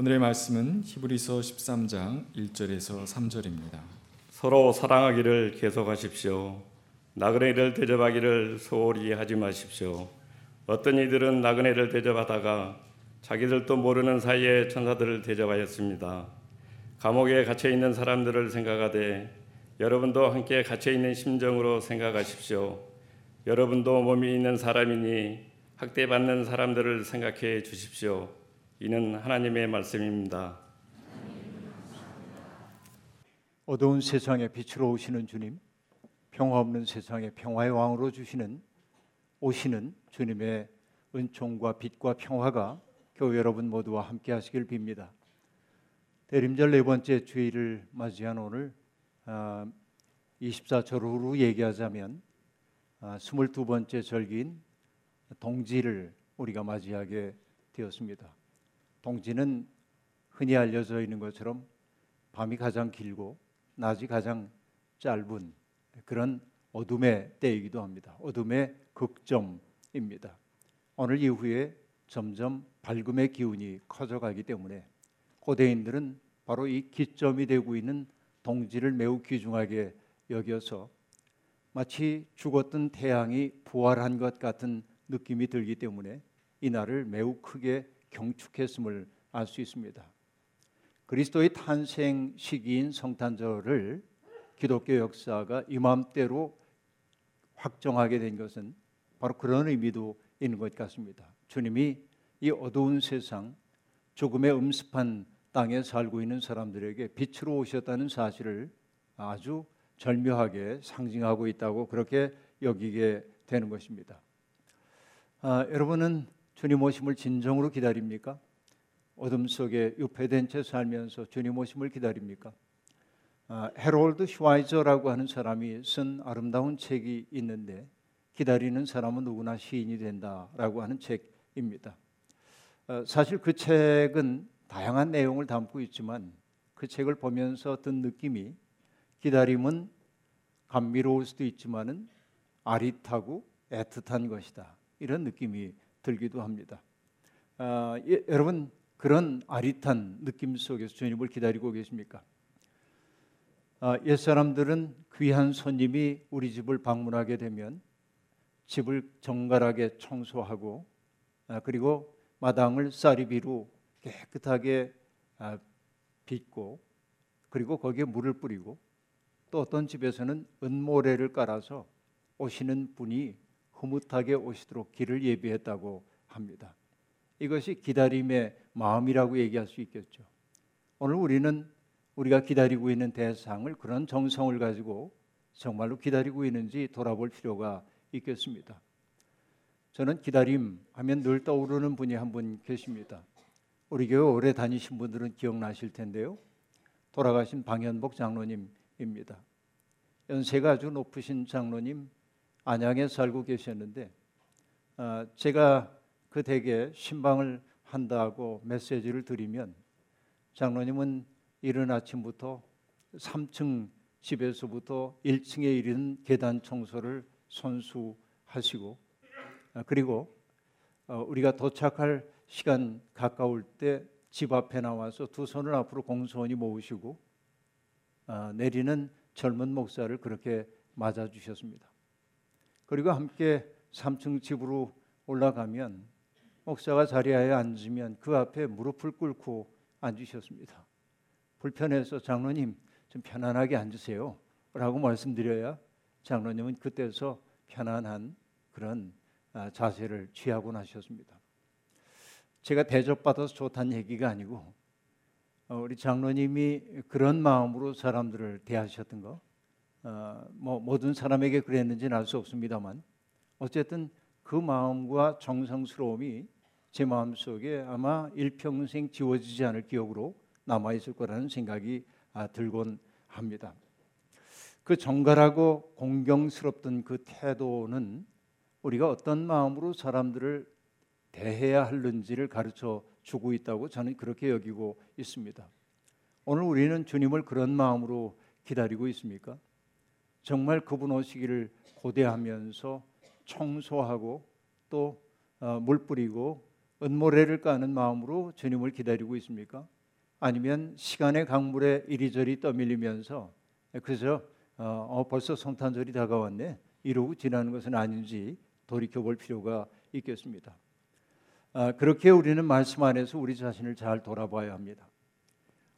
오늘의 말씀은 히브리서 13장 1절에서 3절입니다. 서로 사랑하기를 계속하십시오. 나그네를 대접하기를 소홀히 하지 마십시오. 어떤 이들은 나그네를 대접하다가 자기들도 모르는 사이에 천사들을 대접하였습니다. 감옥에 갇혀 있는 사람들을 생각하되 여러분도 함께 갇혀 있는 심정으로 생각하십시오. 여러분도 몸이 있는 사람이니 학대받는 사람들을 생각해 주십시오. 이는 하나님의 말씀입니다. 어두운 세상에 빛으로 오시는 주님, 평화 없는 세상에 평화의 왕으로 주시는 오시는 주님의 은총과 빛과 평화가 교회 여러분 모두와 함께 하시길 빕니다. 대림절 네 번째 주일을 맞이한 오늘 24절 후로 아, 얘기하자면 22번째 아, 절기인 동지를 우리가 맞이하게 되었습니다. 동지는 흔히 알려져 있는 것처럼 밤이 가장 길고 낮이 가장 짧은 그런 어둠의 때이기도 합니다. 어둠의 극점입니다. 오늘 이후에 점점 밝음의 기운이 커져가기 때문에 고대인들은 바로 이 기점이 되고 있는 동지를 매우 귀중하게 여겨서 마치 죽었던 태양이 부활한 것 같은 느낌이 들기 때문에 이 날을 매우 크게 경축했음을 알 수 있습니다. 그리스도의 탄생 시기인 성탄절을 기독교 역사가 이맘때로 확정하게 된 것은 바로 그런 의미도 있는 것 같습니다. 주님이 이 어두운 세상, 조금의 음습한 땅에 살고 있는 사람들에게 빛으로 오셨다는 사실을 아주 절묘하게 상징하고 있다고 그렇게 여기게 되는 것입니다. 아, 여러분은 주님 오심을 진정으로 기다립니까? 어둠 속에 유폐된 채 살면서 주님 오심을 기다립니까? 아, 헤롤드 슈와이저라고 하는 사람이 쓴 아름다운 책이 있는데 기다리는 사람은 누구나 시인이 된다라고 하는 책입니다. 아, 사실 그 책은 다양한 내용을 담고 있지만 그 책을 보면서 든 느낌이 기다림은 감미로울 수도 있지만은 아릿하고 애틋한 것이다. 이런 느낌이 들기도 합니다. 아, 예, 여러분 그런 아릿한 느낌 속에서 주님을 기다리고 계십니까? 아, 옛 사람들은 귀한 손님이 우리 집을 방문하게 되면 집을 정갈하게 청소하고 아, 그리고 마당을 쌀이비로 깨끗하게 아, 빚고 그리고 거기에 물을 뿌리고 또 어떤 집에서는 은모래를 깔아서 오시는 분이 흐뭇하게 오시도록 길을 예비했다고 합니다. 이것이 기다림의 마음이라고 얘기할 수 있겠죠. 오늘 우리는 우리가 기다리고 있는 대상을 그런 정성을 가지고 정말로 기다리고 있는지 돌아볼 필요가 있겠습니다. 저는 기다림 하면 늘 떠오르는 분이 한 분 계십니다. 우리 교회 오래 다니신 분들은 기억나실 텐데요. 돌아가신 방현복 장로님입니다. 연세가 아주 높으신 장로님 안양에 살고 계셨는데 어, 제가 그 댁에 신방을 한다고 메시지를 드리면 장로님은 이른 아침부터 3층 집에서부터 1층에 이르는 계단 청소를 손수하시고 어, 그리고 어, 우리가 도착할 시간 가까울 때 집 앞에 나와서 두 손을 앞으로 공손히 모으시고 내리는 젊은 목사를 그렇게 맞아 주셨습니다. 그리고 함께 3층 집으로 올라가면 목사가 자리에 앉으면 그 앞에 무릎을 꿇고 앉으셨습니다. 불편해서 장로님 좀 편안하게 앉으세요. 라고 말씀드려야 장로님은 그때서 편안한 그런 아, 자세를 취하고 나셨습니다. 제가 대접받아서 좋다는 얘기가 아니고 어, 우리 장로님이 그런 마음으로 사람들을 대하셨던 거 어, 뭐 모든 사람에게 그랬는지는 알 수 없습니다만 어쨌든 그 마음과 정성스러움이 제 마음 속에 아마 일평생 지워지지 않을 기억으로 남아 있을 거라는 생각이 아, 들곤 합니다. 그 정갈하고 공경스럽던 그 태도는 우리가 어떤 마음으로 사람들을 대해야 하는지를 가르쳐 주고 있다고 저는 그렇게 여기고 있습니다. 오늘 우리는 주님을 그런 마음으로 기다리고 있습니까? 정말 그분 오시기를 고대하면서 청소하고 또물 어, 뿌리고 은모래를 까는 마음으로 주님을 기다리고 있습니까? 아니면 시간의 강물에 이리저리 떠밀리면서 그저 어, 어, 벌써 성탄절이 다가왔네 이러고 지나는 것은 아닌지 돌이켜 볼 필요가 있겠습니다. 아, 그렇게 우리는 말씀 안에서 우리 자신을 잘 돌아봐야 합니다.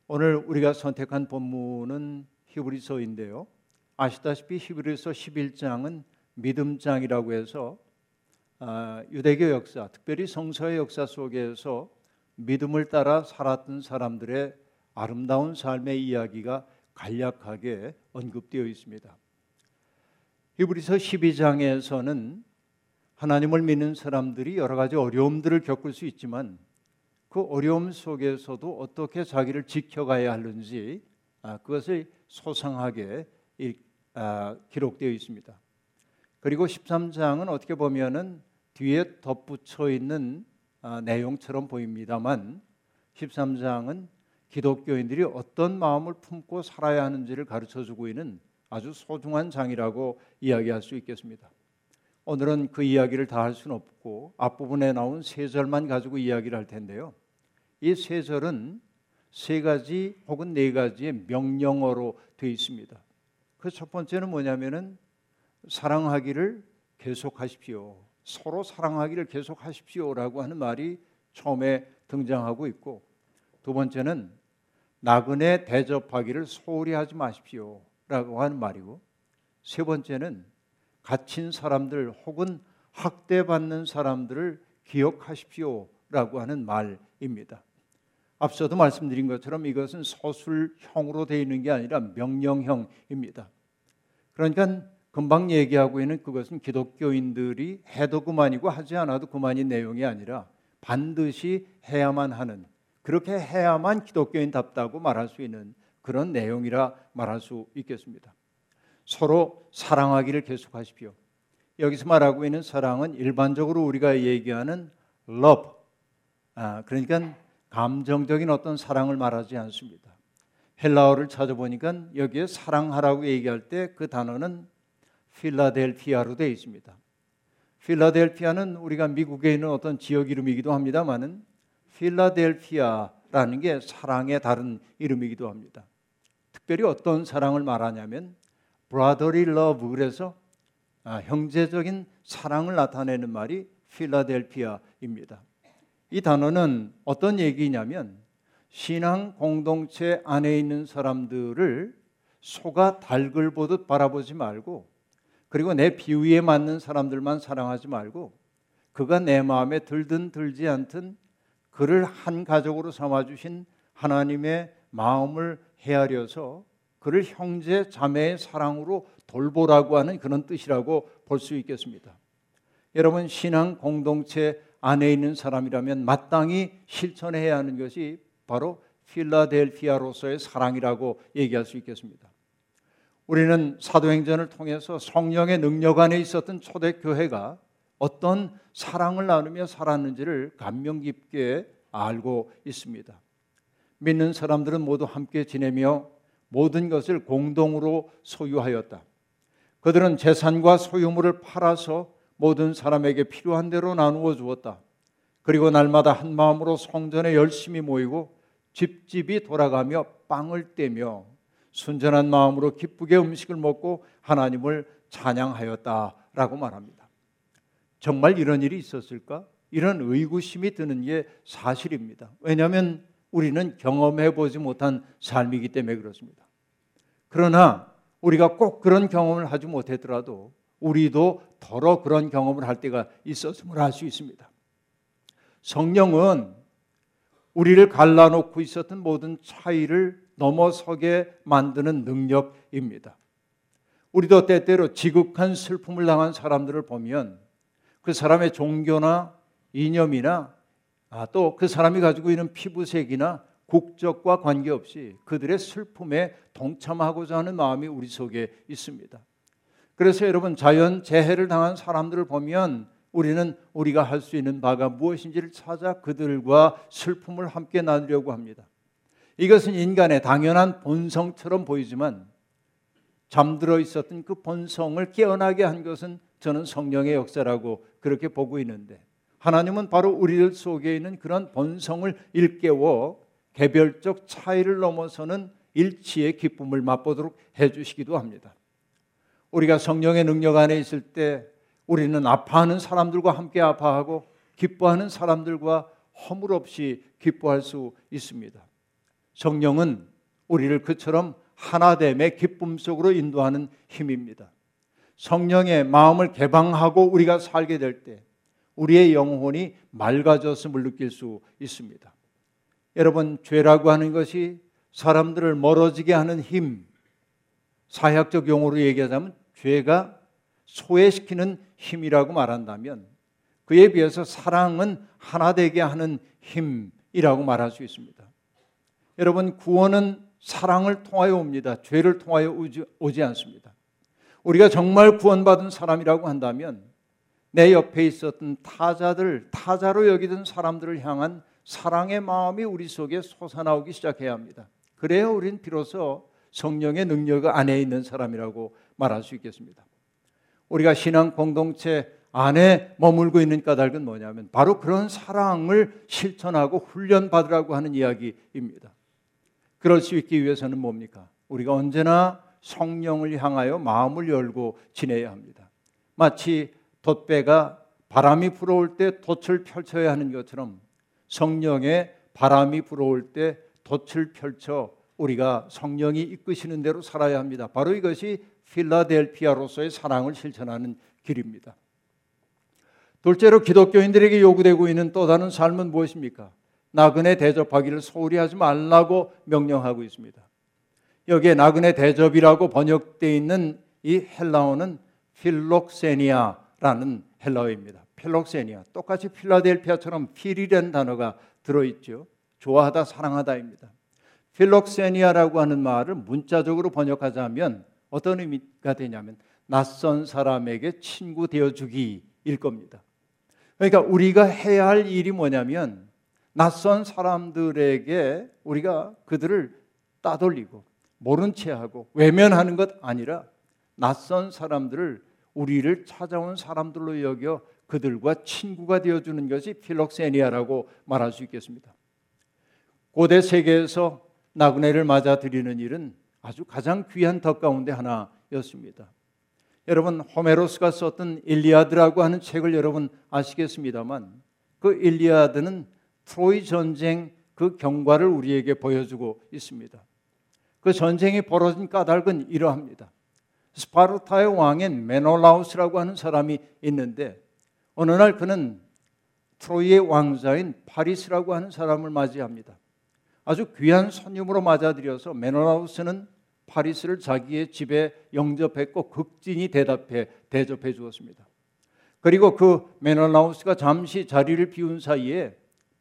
오늘 우리가 선택한 본문은 히브리서인데요. 아시다시피 히브리서 11장은 믿음장이라고 해서 아, 유대교 역사, 특별히 성서의 역사 속에서 믿음을 따라 살았던 사람들의 아름다운 삶의 이야기가 간략하게 언급되어 있습니다. 히브리서 12장에서는 하나님을 믿는 사람들이 여러 가지 어려움들을 겪을 수 있지만 그 어려움 속에서도 어떻게 자기를 지켜가야 하는지 아, 그것을 소상하게 아, 기록되어 있습니다. 그리고 13장은 어떻게 보면은 뒤에 덧붙여 있는 아, 내용처럼 보입니다만 13장은 기독교인들이 어떤 마음을 품고 살아야 하는지를 가르쳐 주고 있는 아주 소중한 장이라고 이야기할 수 있겠습니다. 오늘은 그 이야기를 다 할 수는 없고 앞부분에 나온 세 절만 가지고 이야기를 할 텐데요. 이 세 절은 세 가지 혹은 네 가지의 명령어로 되어 있습니다. 그 첫 번째는 뭐냐면은 사랑하기를 계속하십시오. 서로 사랑하기를 계속하십시오라고 하는 말이 처음에 등장하고 있고 두 번째는 나그네 대접하기를 소홀히 하지 마십시오라고 하는 말이고 세 번째는 갇힌 사람들 혹은 학대받는 사람들을 기억하십시오라고 하는 말입니다. 앞서도 말씀드린 것처럼 이것은 서술형으로 되어 있는 게 아니라 명령형입니다. 그러니까 금방 얘기하고 있는 그것은 기독교인들이 해도 그만이고 하지 않아도 그만인 내용이 아니라 반드시 해야만 하는 그렇게 해야만 기독교인답다고 말할 수 있는 그런 내용이라 말할 수 있겠습니다. 서로 사랑하기를 계속하십시오. 여기서 말하고 있는 사랑은 일반적으로 우리가 얘기하는 love, 아, 그러니까 감정적인 어떤 사랑을 말하지 않습니다. 헬라어를 찾아보니까 여기에 사랑하라고 얘기할 때 그 단어는 필라델피아로 되어 있습니다. 필라델피아는 우리가 미국에 있는 어떤 지역 이름이기도 합니다만은 필라델피아라는 게 사랑의 다른 이름이기도 합니다. 특별히 어떤 사랑을 말하냐면 brotherly 그래서 아, 형제적인 사랑을 나타내는 말이 필라델피아입니다. 이 단어는 어떤 얘기냐면 신앙 공동체 안에 있는 사람들을 소가 닭을 보듯 바라보지 말고 그리고 내 비위에 맞는 사람들만 사랑하지 말고 그가 내 마음에 들든 들지 않든 그를 한 가족으로 삼아 주신 하나님의 마음을 헤아려서 그를 형제 자매의 사랑으로 돌보라고 하는 그런 뜻이라고 볼 수 있겠습니다. 여러분 신앙 공동체 안에 있는 사람이라면 마땅히 실천해야 하는 것이 바로 필라델피아로서의 사랑이라고 얘기할 수 있겠습니다. 우리는 사도행전을 통해서 성령의 능력 안에 있었던 초대교회가 어떤 사랑을 나누며 살았는지를 감명 깊게 알고 있습니다. 믿는 사람들은 모두 함께 지내며 모든 것을 공동으로 소유하였다. 그들은 재산과 소유물을 팔아서 모든 사람에게 필요한 대로 나누어 주었다. 그리고 날마다 한 마음으로 성전에 열심히 모이고 집집이 돌아가며 빵을 떼며 순전한 마음으로 기쁘게 음식을 먹고 하나님을 찬양하였다라고 말합니다. 정말 이런 일이 있었을까? 이런 의구심이 드는 게 사실입니다. 왜냐하면 우리는 경험해 보지 못한 삶이기 때문에 그렇습니다. 그러나 우리가 꼭 그런 경험을 하지 못했더라도 우리도 더러 그런 경험을 할 때가 있었음을 알 수 있습니다. 성령은 우리를 갈라놓고 있었던 모든 차이를 넘어서게 만드는 능력입니다. 우리도 때때로 지극한 슬픔을 당한 사람들을 보면 그 사람의 종교나 이념이나 아, 또 그 사람이 가지고 있는 피부색이나 국적과 관계없이 그들의 슬픔에 동참하고자 하는 마음이 우리 속에 있습니다. 그래서 여러분 자연 재해를 당한 사람들을 보면 우리는 우리가 할 수 있는 바가 무엇인지를 찾아 그들과 슬픔을 함께 나누려고 합니다. 이것은 인간의 당연한 본성처럼 보이지만 잠들어 있었던 그 본성을 깨어나게 한 것은 저는 성령의 역사라고 그렇게 보고 있는데 하나님은 바로 우리들 속에 있는 그런 본성을 일깨워 개별적 차이를 넘어서는 일치의 기쁨을 맛보도록 해주시기도 합니다. 우리가 성령의 능력 안에 있을 때 우리는 아파하는 사람들과 함께 아파하고 기뻐하는 사람들과 허물 없이 기뻐할 수 있습니다. 성령은 우리를 그처럼 하나됨의 기쁨 속으로 인도하는 힘입니다. 성령의 마음을 개방하고 우리가 살게 될 때 우리의 영혼이 맑아졌음을 느낄 수 있습니다. 여러분, 죄라고 하는 것이 사람들을 멀어지게 하는 힘, 사약적 용어로 얘기하자면 죄가 소외시키는 힘이라고 말한다면 그에 비해서 사랑은 하나 되게 하는 힘이라고 말할 수 있습니다. 여러분, 구원은 사랑을 통하여 옵니다. 죄를 통하여 오지, 오지 않습니다. 우리가 정말 구원받은 사람이라고 한다면 내 옆에 있었던 타자들, 타자로 여기던 사람들을 향한 사랑의 마음이 우리 속에 솟아나오기 시작해야 합니다. 그래야 우리는 비로소 성령의 능력 안에 있는 사람이라고 말할 수 있겠습니다. 우리가 신앙 공동체 안에 머물고 있는 까닭은 뭐냐면 바로 그런 사랑을 실천하고 훈련받으라고 하는 이야기입니다. 그럴 수 있기 위해서는 뭡니까? 우리가 언제나 성령을 향하여 마음을 열고 지내야 합니다. 마치 돛배가 바람이 불어올 때 돛을 펼쳐야 하는 것처럼 성령의 바람이 불어올 때 돛을 펼쳐 우리가 성령이 이끄시는 대로 살아야 합니다. 바로 이것이 필라델피아로서의 사랑을 실천하는 길입니다. 둘째로 기독교인들에게 요구되고 있는 또 다른 삶은 무엇입니까? 나그네 대접하기를 소홀히 하지 말라고 명령하고 있습니다. 여기에 나그네 대접이라고 번역되어 있는 이 헬라어는 필록세니아라는 헬라어입니다. 필록세니아 똑같이 필라델피아처럼 필이라는 단어가 들어있죠. 좋아하다 사랑하다입니다. 필록세니아라고 하는 말을 문자적으로 번역하자면 어떤 의미가 되냐면 낯선 사람에게 친구 되어 주기일 겁니다. 그러니까 우리가 해야 할 일이 뭐냐면 낯선 사람들에게 우리가 그들을 따돌리고 모른 체하고 외면하는 것 아니라 낯선 사람들을 우리를 찾아온 사람들로 여겨 그들과 친구가 되어 주는 것이 필록세니아라고 말할 수 있겠습니다. 고대 세계에서 나그네를 맞아들이는 일은 아주 가장 귀한 덕 가운데 하나였습니다. 여러분 호메로스가 썼던 일리아드라고 하는 책을 여러분 아시겠습니다만 그 일리아드는 트로이 전쟁 그 경과를 우리에게 보여주고 있습니다. 그 전쟁이 벌어진 까닭은 이러합니다. 스파르타의 왕인 메놀라우스라고 하는 사람이 있는데 어느 날 그는 트로이의 왕자인 파리스라고 하는 사람을 맞이합니다. 아주 귀한 손님으로 맞아들여서 메놀라우스는 파리스를 자기의 집에 영접했고 극진히 대답해 대접해 주었습니다. 그리고 그 메놀라우스가 잠시 자리를 비운 사이에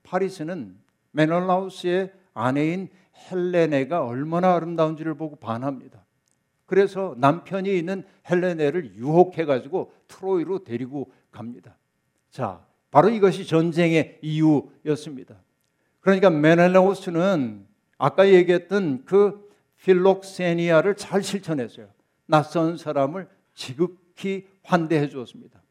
파리스는 메놀라우스의 아내인 헬레네가 얼마나 아름다운지를 보고 반합니다. 그래서 남편이 있는 헬레네를 유혹해 가지고 트로이로 데리고 갑니다. 자, 바로 이것이 전쟁의 이유였습니다. 그러니까 메넬라우스는 아까 얘기했던 그 필록세니아를 잘 실천했어요. 낯선 사람을 지극히 환대해 주었습니다.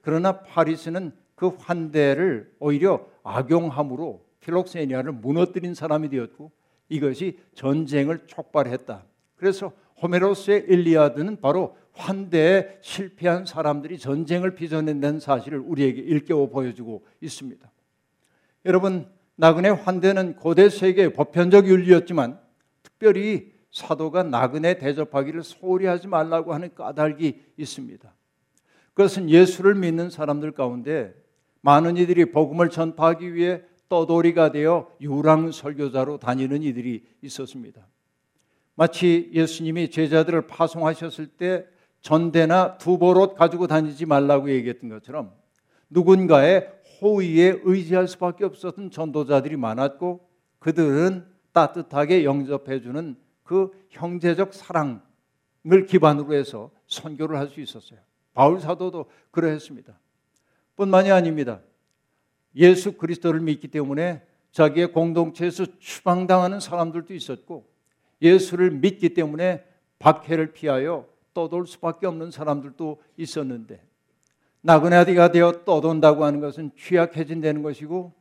그러나 파리스는 그 환대를 오히려 악용함으로 필록세니아를 무너뜨린 사람이 되었고 이것이 전쟁을 촉발했다. 그래서 호메로스의 일리아드는 바로 환대에 실패한 사람들이 전쟁을 빚어낸다는 사실을 우리에게 일깨워 보여주고 있습니다. 여러분 나그네 환대는 고대 세계의 보편적 윤리였지만 특별히 사도가 나그네 대접하기를 소홀히 하지 말라고 하는 까닭이 있습니다. 그것은 예수를 믿는 사람들 가운데 많은 이들이 복음을 전파하기 위해 떠돌이가 되어 유랑 설교자로 다니는 이들이 있었습니다. 마치 예수님이 제자들을 파송하셨을 때 전대나 두보롯 가지고 다니지 말라고 얘기했던 것처럼 누군가의 호의에 의지할 수밖에 없었던 전도자들이 많았고 그들은 따뜻하게 영접해주는 그 형제적 사랑을 기반으로 해서 선교를 할 수 있었어요. 바울 사도도 그러했습니다. 뿐만이 아닙니다. 예수 그리스도를 믿기 때문에 자기의 공동체에서 추방당하는 사람들도 있었고 예수를 믿기 때문에 박해를 피하여 떠돌 수밖에 없는 사람들도 있었는데 나그네가 되어 떠돈다고 하는 것은 취약해진다는 것이고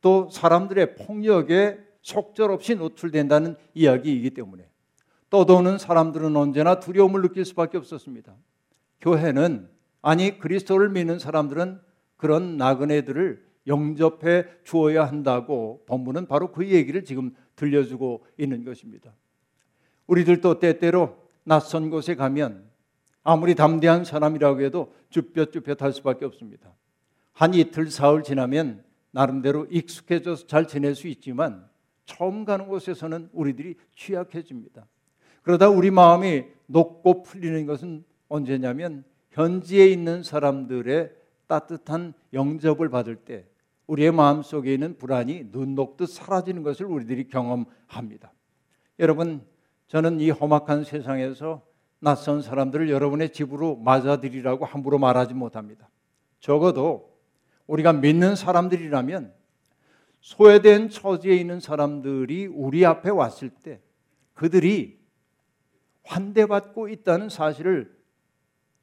또 사람들의 폭력에 속절없이 노출된다는 이야기이기 때문에 떠도는 사람들은 언제나 두려움을 느낄 수밖에 없었습니다. 교회는 아니 그리스도를 믿는 사람들은 그런 나그네들을 영접해 주어야 한다고 본문은 바로 그 얘기를 지금 들려주고 있는 것입니다. 우리들도 때때로 낯선 곳에 가면 아무리 담대한 사람이라고 해도 쭈뼛쭈뼛할 수밖에 없습니다. 한 이틀 사흘 지나면 나름대로 익숙해져서 잘 지낼 수 있지만 처음 가는 곳에서는 우리들이 취약해집니다. 그러다 우리 마음이 녹고 풀리는 것은 언제냐면 현지에 있는 사람들의 따뜻한 영접을 받을 때 우리의 마음 속에 있는 불안이 눈 녹듯 사라지는 것을 우리들이 경험합니다. 여러분, 저는 이 험악한 세상에서 낯선 사람들을 여러분의 집으로 맞아들이라고 함부로 말하지 못합니다. 적어도 우리가 믿는 사람들이라면 소외된 처지에 있는 사람들이 우리 앞에 왔을 때 그들이 환대받고 있다는 사실을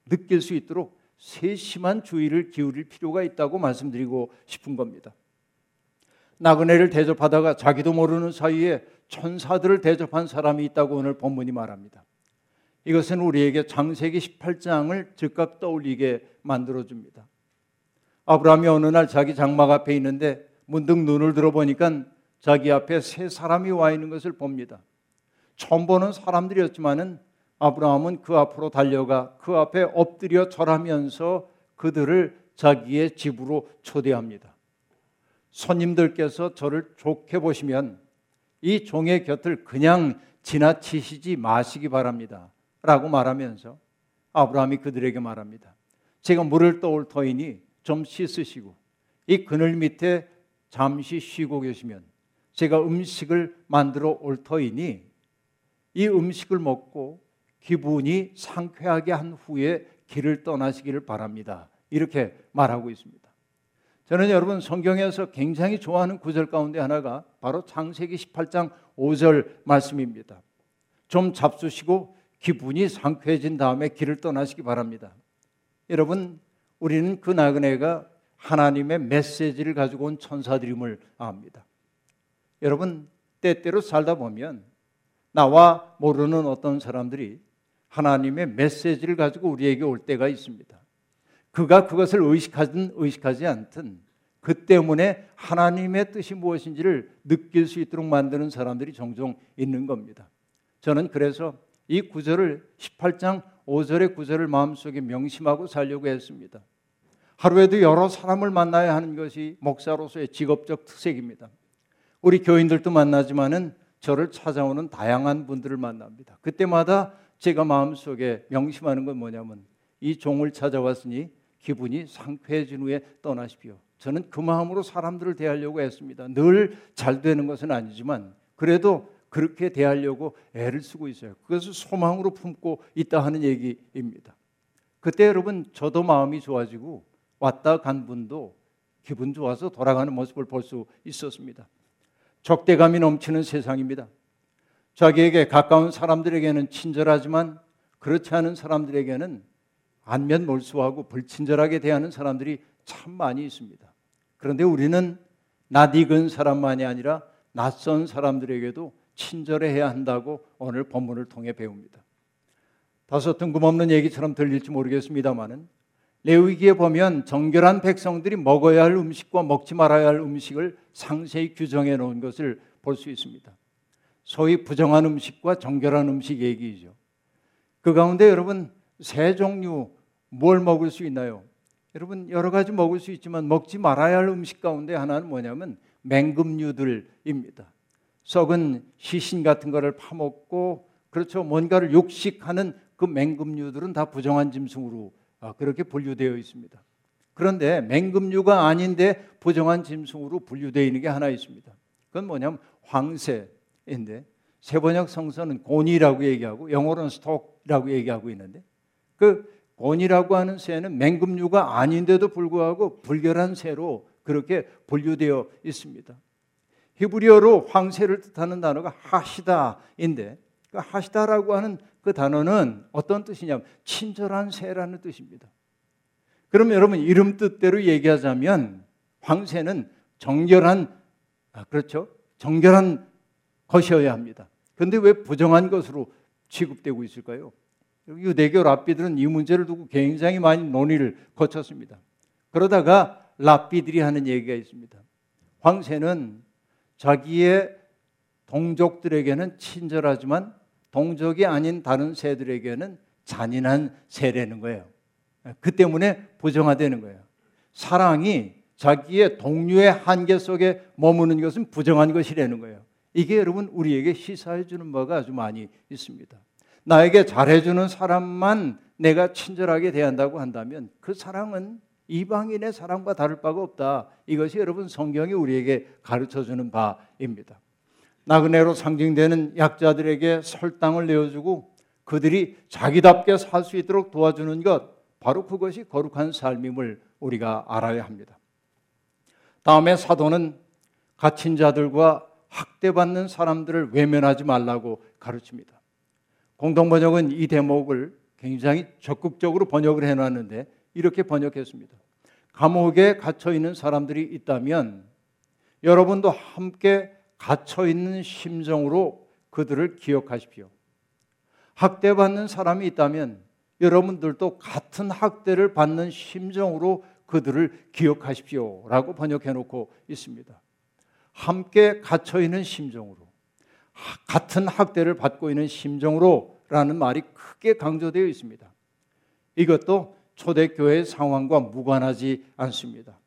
느낄 수 있도록 세심한 주의를 기울일 필요가 있다고 말씀드리고 싶은 겁니다. 나그네를 대접하다가 자기도 모르는 사이에 천사들을 대접한 사람이 있다고 오늘 본문이 말합니다. 이것은 우리에게 장세기 18장을 즉각 떠올리게 만들어 줍니다. 아브라함이 어느 날 자기 장막 앞에 있는데 문득 눈을 들어보니까 자기 앞에 세 사람이 와 있는 것을 봅니다. 처음 보는 사람들이었지만은 아브라함은 그 앞으로 달려가 그 앞에 엎드려 절하면서 그들을 자기의 집으로 초대합니다. 손님들께서 저를 좋게 보시면 이 종의 곁을 그냥 지나치시지 마시기 바랍니다. 라고 말하면서 아브라함이 그들에게 말합니다. 제가 물을 떠올 터이니 좀 씻으시고 이 그늘 밑에 잠시 쉬고 계시면 제가 음식을 만들어 올 터이니 이 음식을 먹고 기분이 상쾌하게 한 후에 길을 떠나시기를 바랍니다. 이렇게 말하고 있습니다. 저는 여러분 성경에서 굉장히 좋아하는 구절 가운데 하나가 바로 창세기 18장 5절 말씀입니다. 좀 잡수시고 기분이 상쾌해진 다음에 길을 떠나시기 바랍니다. 여러분, 우리는 그 나그네가 하나님의 메시지를 가지고 온 천사들임을 압니다. 여러분, 때때로 살다 보면 나와 모르는 어떤 사람들이 하나님의 메시지를 가지고 우리에게 올 때가 있습니다. 그가 그것을 의식하든 의식하지 않든 그 때문에 하나님의 뜻이 무엇인지를 느낄 수 있도록 만드는 사람들이 종종 있는 겁니다. 저는 그래서 이 구절을 18장 5절의 구절을 마음속에 명심하고 살려고 했습니다. 하루에도 여러 사람을 만나야 하는 것이 목사로서의 직업적 특색입니다. 우리 교인들도 만나지만은 저를 찾아오는 다양한 분들을 만납니다. 그때마다 제가 마음속에 명심하는 건 뭐냐면 이 종을 찾아왔으니 기분이 상쾌해진 후에 떠나십시오. 저는 그 마음으로 사람들을 대하려고 했습니다. 늘 잘 되는 것은 아니지만 그래도 그렇게 대하려고 애를 쓰고 있어요. 그것을 소망으로 품고 있다 하는 얘기입니다. 그때 여러분 저도 마음이 좋아지고 왔다 간 분도 기분 좋아서 돌아가는 모습을 볼 수 있었습니다. 적대감이 넘치는 세상입니다. 자기에게 가까운 사람들에게는 친절하지만 그렇지 않은 사람들에게는 안면 몰수하고 불친절하게 대하는 사람들이 참 많이 있습니다. 그런데 우리는 낯익은 사람만이 아니라 낯선 사람들에게도 친절해야 한다고 오늘 본문을 통해 배웁니다. 다소 뜬금없는 얘기처럼 들릴지 모르겠습니다만은 레위기에 보면 정결한 백성들이 먹어야 할 음식과 먹지 말아야 할 음식을 상세히 규정해 놓은 것을 볼 수 있습니다. 소위 부정한 음식과 정결한 음식 얘기죠. 그 가운데 여러분 세 종류 뭘 먹을 수 있나요? 여러분 여러 가지 먹을 수 있지만 먹지 말아야 할 음식 가운데 하나는 뭐냐면 맹금류들입니다. 썩은 시신 같은 거를 파먹고 그렇죠 뭔가를 육식하는 그 맹금류들은 다 부정한 짐승으로 아, 그렇게 분류되어 있습니다. 그런데 맹금류가 아닌데 부정한 짐승으로 분류되어 있는 게 하나 있습니다. 그건 뭐냐면 황새인데 세번역 성서는 곤이라고 얘기하고 영어로는 스톡이라고 얘기하고 있는데 그 곤이라고 하는 새는 맹금류가 아닌데도 불구하고 불결한 새로 그렇게 분류되어 있습니다. 히브리어로 황새를 뜻하는 단어가 하시다인데 그 하시다라고 하는 그 단어는 어떤 뜻이냐면 친절한 새라는 뜻입니다. 그럼 여러분 이름 뜻대로 얘기하자면 황새는 정결한 아, 그렇죠? 정결한 것이어야 합니다. 그런데 왜 부정한 것으로 취급되고 있을까요? 유대교 랍비들은 이 문제를 두고 굉장히 많이 논의를 거쳤습니다. 그러다가 랍비들이 하는 얘기가 있습니다. 황새는 자기의 동족들에게는 친절하지만 동족이 아닌 다른 새들에게는 잔인한 새라는 거예요. 그 때문에 부정화되는 거예요. 사랑이 자기의 동료의 한계 속에 머무는 것은 부정한 것이라는 거예요. 이게 여러분 우리에게 시사해 주는 바가 아주 많이 있습니다. 나에게 잘해주는 사람만 내가 친절하게 대한다고 한다면 그 사랑은 이방인의 사랑과 다를 바가 없다. 이것이 여러분 성경이 우리에게 가르쳐 주는 바입니다. 나그네로 상징되는 약자들에게 설당을 내어주고 그들이 자기답게 살 수 있도록 도와주는 것, 바로 그것이 거룩한 삶임을 우리가 알아야 합니다. 다음에 사도는 갇힌 자들과 학대받는 사람들을 외면하지 말라고 가르칩니다. 공동 번역은 이 대목을 굉장히 적극적으로 번역을 해놨는데 이렇게 번역했습니다. 감옥에 갇혀 있는 사람들이 있다면 여러분도 함께 갇혀 있는 심정으로 그들을 기억하십시오. 학대받는 사람이 있다면 여러분들도 같은 학대를 받는 심정으로 그들을 기억하십시오라고 번역해 놓고 있습니다. 함께 갇혀 있는 심정으로 같은 학대를 받고 있는 심정으로라는 말이 크게 강조되어 있습니다. 이것도 초대교회 상황과 무관하지 않습니다.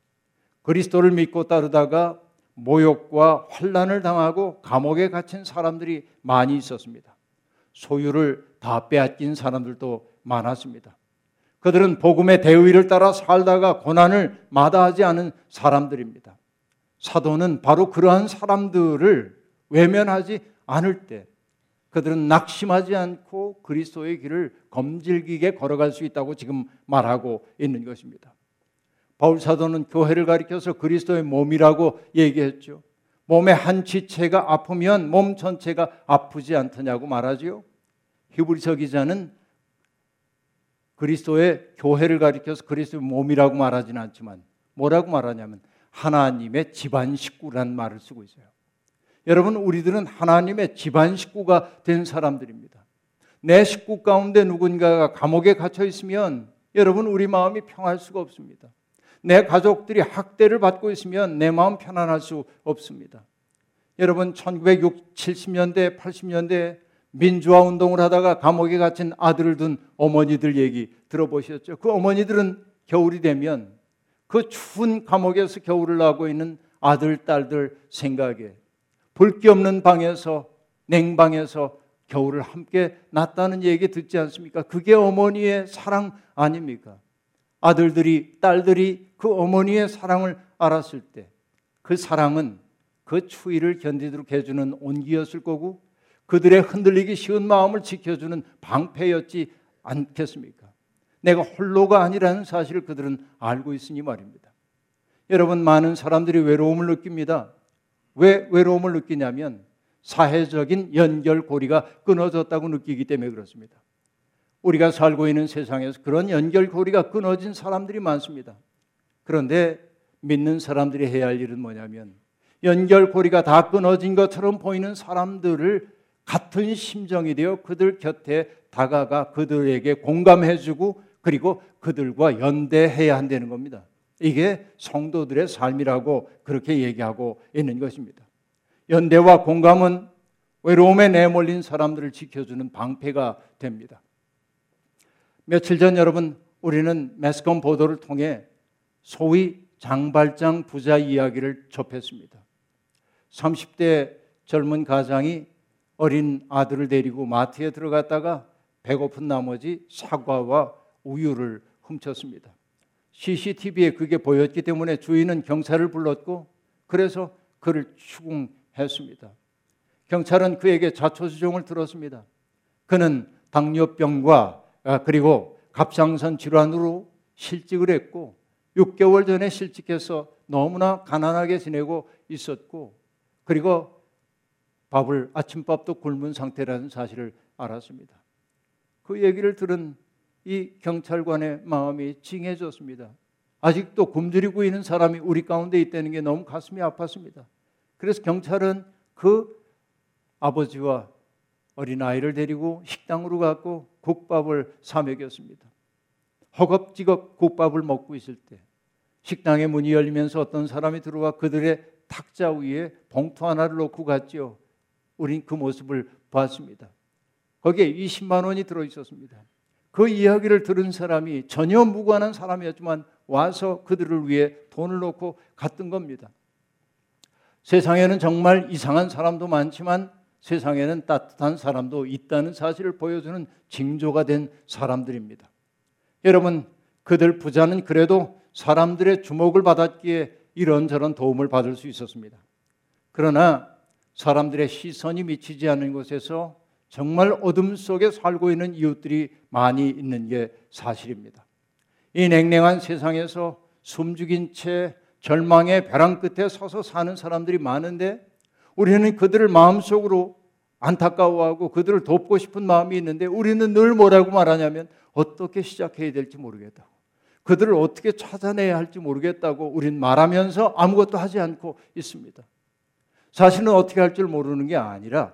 그리스도를 믿고 따르다가 모욕과 환란을 당하고 감옥에 갇힌 사람들이 많이 있었습니다. 소유를 다 빼앗긴 사람들도 많았습니다. 그들은 복음의 대의를 따라 살다가 고난을 마다하지 않은 사람들입니다. 사도는 바로 그러한 사람들을 외면하지 않을 때 그들은 낙심하지 않고 그리스도의 길을 검질기게 걸어갈 수 있다고 지금 말하고 있는 것입니다. 바울 사도는 교회를 가리켜서 그리스도의 몸이라고 얘기했죠. 몸의 한 지체가 아프면 몸 전체가 아프지 않더냐고 말하지요. 히브리서 기자는 그리스도의 교회를 가리켜서 그리스도의 몸이라고 말하지는 않지만 뭐라고 말하냐면 하나님의 집안 식구라는 말을 쓰고 있어요. 여러분, 우리들은 하나님의 집안 식구가 된 사람들입니다. 내 식구 가운데 누군가가 감옥에 갇혀 있으면 여러분, 우리 마음이 평할 수가 없습니다. 내 가족들이 학대를 받고 있으면 내 마음 편안할 수 없습니다. 여러분, 1970년대, 80년대 민주화 운동을 하다가 감옥에 갇힌 아들을 둔 어머니들 얘기 들어보셨죠? 그 어머니들은 겨울이 되면 그 추운 감옥에서 겨울을 나고 있는 아들, 딸들 생각에 불기 없는 방에서 냉방에서 겨울을 함께 났다는 얘기 듣지 않습니까? 그게 어머니의 사랑 아닙니까? 아들들이 딸들이 그 어머니의 사랑을 알았을 때 그 사랑은 그 추위를 견디도록 해주는 온기였을 거고 그들의 흔들리기 쉬운 마음을 지켜주는 방패였지 않겠습니까? 내가 홀로가 아니라는 사실을 그들은 알고 있으니 말입니다. 여러분 많은 사람들이 외로움을 느낍니다. 왜 외로움을 느끼냐면 사회적인 연결고리가 끊어졌다고 느끼기 때문에 그렇습니다. 우리가 살고 있는 세상에서 그런 연결고리가 끊어진 사람들이 많습니다. 그런데 믿는 사람들이 해야 할 일은 뭐냐면 연결고리가 다 끊어진 것처럼 보이는 사람들을 같은 심정이 되어 그들 곁에 다가가 그들에게 공감해주고 그리고 그들과 연대해야 한다는 겁니다. 이게 성도들의 삶이라고 그렇게 얘기하고 있는 것입니다. 연대와 공감은 외로움에 내몰린 사람들을 지켜주는 방패가 됩니다. 며칠 전 여러분 우리는 매스컴 보도를 통해 소위 장발장 부자 이야기를 접했습니다. 30대 젊은 가장이 어린 아들을 데리고 마트에 들어갔다가 배고픈 나머지 사과와 우유를 훔쳤습니다. CCTV에 그게 보였기 때문에 주인은 경찰을 불렀고 그래서 그를 추궁했습니다. 경찰은 그에게 자초지종을 들었습니다. 그는 당뇨병과 아, 그리고 갑상선 질환으로 실직을 했고 6개월 전에 실직해서 너무나 가난하게 지내고 있었고 그리고 밥을 아침밥도 굶은 상태라는 사실을 알았습니다. 그 얘기를 들은 이 경찰관의 마음이 찡해졌습니다. 아직도 굶주리고 있는 사람이 우리 가운데 있다는 게 너무 가슴이 아팠습니다. 그래서 경찰은 그 아버지와 어린 아이를 데리고 식당으로 갔고 국밥을 사 먹였습니다. 허겁지겁 국밥을 먹고 있을 때 식당의 문이 열리면서 어떤 사람이 들어와 그들의 탁자 위에 봉투 하나를 놓고 갔죠. 우린 그 모습을 봤습니다. 거기에 20만 원이 들어 있었습니다. 그 이야기를 들은 사람이 전혀 무관한 사람이었지만 와서 그들을 위해 돈을 놓고 갔던 겁니다. 세상에는 정말 이상한 사람도 많지만 세상에는 따뜻한 사람도 있다는 사실을 보여주는 징조가 된 사람들입니다. 여러분, 그들 부자는 그래도 사람들의 주목을 받았기에 이런저런 도움을 받을 수 있었습니다. 그러나 사람들의 시선이 미치지 않는 곳에서 정말 어둠 속에 살고 있는 이웃들이 많이 있는 게 사실입니다. 이 냉랭한 세상에서 숨죽인 채 절망의 벼랑 끝에 서서 사는 사람들이 많은데 우리는 그들을 마음속으로 안타까워하고 그들을 돕고 싶은 마음이 있는데 우리는 늘 뭐라고 말하냐면 어떻게 시작해야 될지 모르겠다고. 그들을 어떻게 찾아내야 할지 모르겠다고 우린 말하면서 아무것도 하지 않고 있습니다. 사실은 어떻게 할 줄 모르는 게 아니라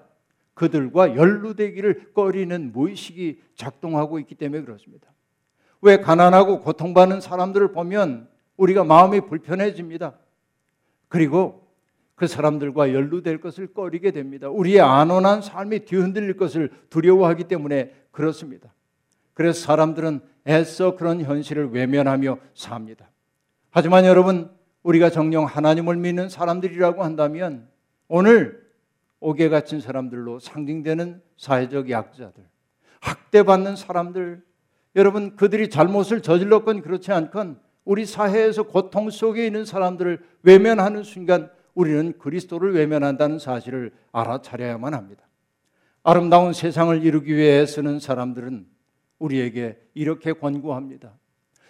그들과 연루되기를 꺼리는 무의식이 작동하고 있기 때문에 그렇습니다. 왜 가난하고 고통받는 사람들을 보면 우리가 마음이 불편해집니다. 그리고 그 사람들과 연루될 것을 꺼리게 됩니다. 우리의 안온한 삶이 뒤흔들릴 것을 두려워하기 때문에 그렇습니다. 그래서 사람들은 애써 그런 현실을 외면하며 삽니다. 하지만 여러분, 우리가 정령 하나님을 믿는 사람들이라고 한다면 오늘 옥에 갇힌 사람들로 상징되는 사회적 약자들, 학대받는 사람들, 여러분 그들이 잘못을 저질렀건 그렇지 않건 우리 사회에서 고통 속에 있는 사람들을 외면하는 순간 우리는 그리스도를 외면한다는 사실을 알아차려야만 합니다. 아름다운 세상을 이루기 위해 쓰는 사람들은 우리에게 이렇게 권고합니다.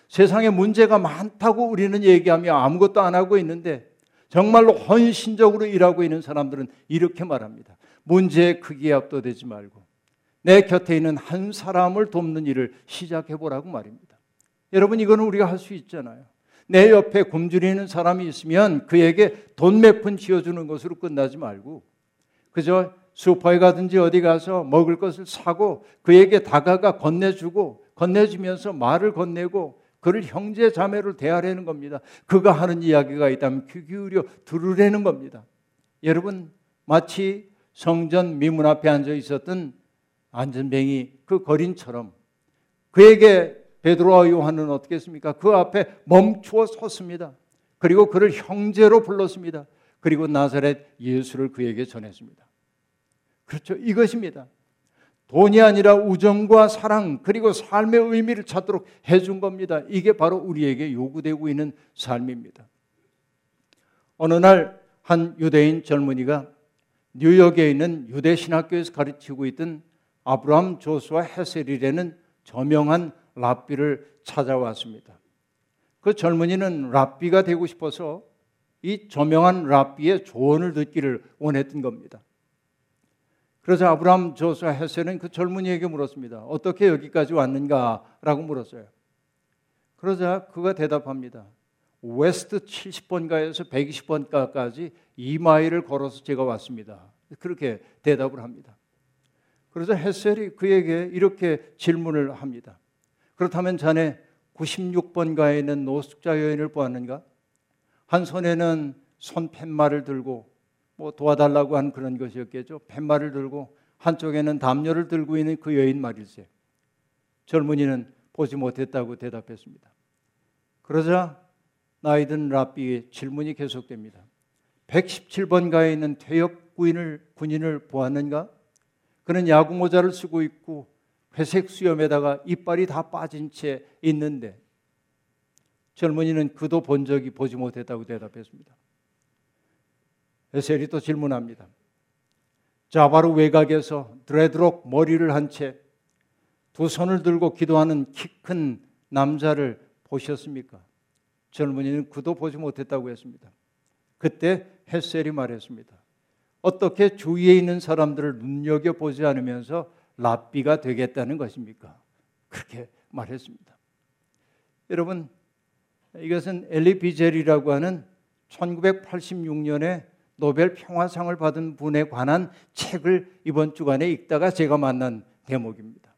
세상에 문제가 많다고 우리는 얘기하며 아무것도 안 하고 있는데 정말로 헌신적으로 일하고 있는 사람들은 이렇게 말합니다. 문제의 크기에 압도되지 말고 내 곁에 있는 한 사람을 돕는 일을 시작해 보라고 말입니다. 여러분 이거는 우리가 할 수 있잖아요. 내 옆에 굶주리는 사람이 있으면 그에게 돈 몇푼 쥐어주는 것으로 끝나지 말고 그저 슈퍼에 가든지 어디 가서 먹을 것을 사고 그에게 다가가 건네주고 건네주면서 말을 건네고 그를 형제 자매로 대하려는 겁니다. 그가 하는 이야기가 있다면 귀 기울여 들으려는 겁니다. 여러분 마치 성전 미문 앞에 앉아 있었던 안전뱅이 그 거린처럼 그에게 베드로와 요한은 어떻게 했습니까? 그 앞에 멈추어 섰습니다. 그리고 그를 형제로 불렀습니다. 그리고 나사렛 예수를 그에게 전했습니다. 그렇죠. 이것입니다. 돈이 아니라 우정과 사랑 그리고 삶의 의미를 찾도록 해준 겁니다. 이게 바로 우리에게 요구되고 있는 삶입니다. 어느 날 한 유대인 젊은이가 뉴욕에 있는 유대 신학교에서 가르치고 있던 아브라함 조수와 헤셀이라는 저명한 랍비를 찾아왔습니다. 그 젊은이는 랍비가 되고 싶어서 이 저명한 랍비의 조언을 듣기를 원했던 겁니다. 그래서 아브라함 조슈아 헤셀은 그 젊은이에게 물었습니다. 어떻게 여기까지 왔는가라고 물었어요. 그러자 그가 대답합니다. 웨스트 70번가에서 120번가까지 2마일을 걸어서 제가 왔습니다. 그렇게 대답을 합니다. 그래서 헤셀이 그에게 이렇게 질문을 합니다. 그렇다면 자네 96번가에 있는 노숙자 여인을 보았는가? 한 손에는 손 팻말을 들고 뭐 도와달라고 한 그런 것이었겠죠. 팻말을 들고 한쪽에는 담요를 들고 있는 그 여인 말일세. 젊은이는 보지 못했다고 대답했습니다. 그러자 나이든 랍비의 질문이 계속됩니다. 117번가에 있는 퇴역 군인을 군인을 보았는가? 그는 야구 모자를 쓰고 있고 회색 수염에다가 이빨이 다 빠진 채 있는데 젊은이는 그도 본 적이 보지 못했다고 대답했습니다. 에셀이 또 질문합니다. 자, 바로 외곽에서 드레드록 머리를 한 채 두 손을 들고 기도하는 키 큰 남자를 보셨습니까? 젊은이는 그도 보지 못했다고 했습니다. 그때 헤셀이 말했습니다. 어떻게 주위에 있는 사람들을 눈여겨 보지 않으면서 랍비가 되겠다는 것입니까? 그렇게 말했습니다. 여러분 이것은 엘리 비젤이라고 하는 1986년에 노벨 평화상을 받은 분에 관한 책을 이번 주간에 읽다가 제가 만난 대목입니다.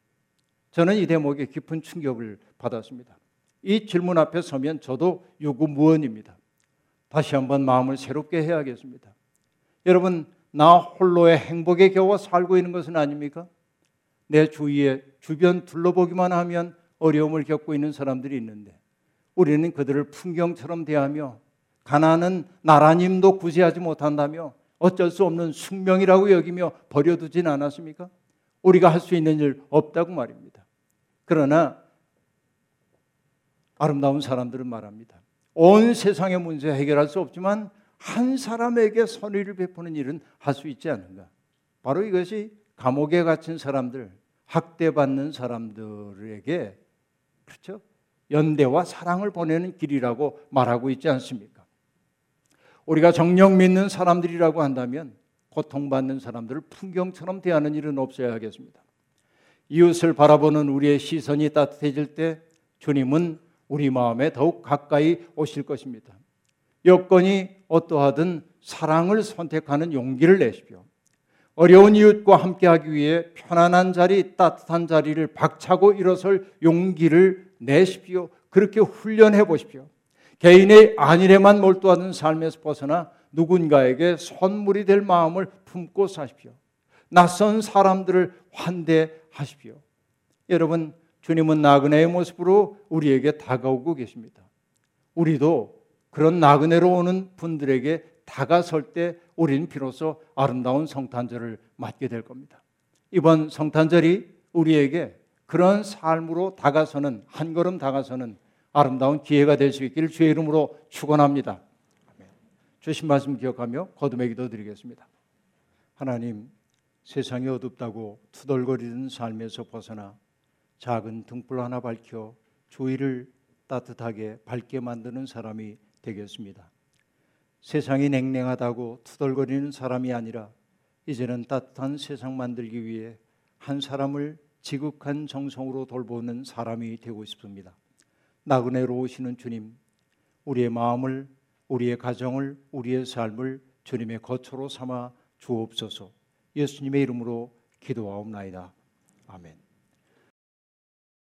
저는 이 대목에 깊은 충격을 받았습니다. 이 질문 앞에 서면 저도 유구무원입니다. 다시 한번 마음을 새롭게 해야겠습니다. 여러분, 나 홀로의 행복에 겨워 살고 있는 것은 아닙니까? 내 주위에 주변 둘러보기만 하면 어려움을 겪고 있는 사람들이 있는데 우리는 그들을 풍경처럼 대하며 가난은 나라님도 구제하지 못한다며 어쩔 수 없는 숙명이라고 여기며 버려두진 않았습니까? 우리가 할 수 있는 일 없다고 말입니다. 그러나 아름다운 사람들은 말합니다. 온 세상의 문제 해결할 수 없지만 한 사람에게 선의를 베푸는 일은 할 수 있지 않은가? 바로 이것이 감옥에 갇힌 사람들, 학대받는 사람들에게 그렇죠? 연대와 사랑을 보내는 길이라고 말하고 있지 않습니까? 우리가 정령 믿는 사람들이라고 한다면 고통받는 사람들을 풍경처럼 대하는 일은 없어야 하겠습니다. 이웃을 바라보는 우리의 시선이 따뜻해질 때 주님은 우리 마음에 더욱 가까이 오실 것입니다. 여건이 어떠하든 사랑을 선택하는 용기를 내십시오. 어려운 이웃과 함께하기 위해 편안한 자리, 따뜻한 자리를 박차고 일어설 용기를 내십시오. 그렇게 훈련해 보십시오. 개인의 안일에만 몰두하는 삶에서 벗어나 누군가에게 선물이 될 마음을 품고 사십시오. 낯선 사람들을 환대하십시오. 여러분, 주님은 나그네의 모습으로 우리에게 다가오고 계십니다. 우리도 그런 나그네로 오는 분들에게 다가설 때 우리는 비로소 아름다운 성탄절을 맞게 될 겁니다. 이번 성탄절이 우리에게 그런 삶으로 다가서는 한 걸음 다가서는 아름다운 기회가 될 수 있기를 주의 이름으로 축원합니다. 주신 말씀 기억하며 거듭의 기도 드리겠습니다. 하나님, 세상이 어둡다고 투덜거리는 삶에서 벗어나 작은 등불 하나 밝혀 주위를 따뜻하게 밝게 만드는 사람이 되겠습니다. 세상이 냉랭하다고 투덜거리는 사람이 아니라 이제는 따뜻한 세상 만들기 위해 한 사람을 지극한 정성으로 돌보는 사람이 되고 싶습니다. 나그네로 오시는 주님, 우리의 마음을, 우리의 가정을, 우리의 삶을 주님의 거처로 삼아 주옵소서. 예수님의 이름으로 기도하옵나이다. 아멘.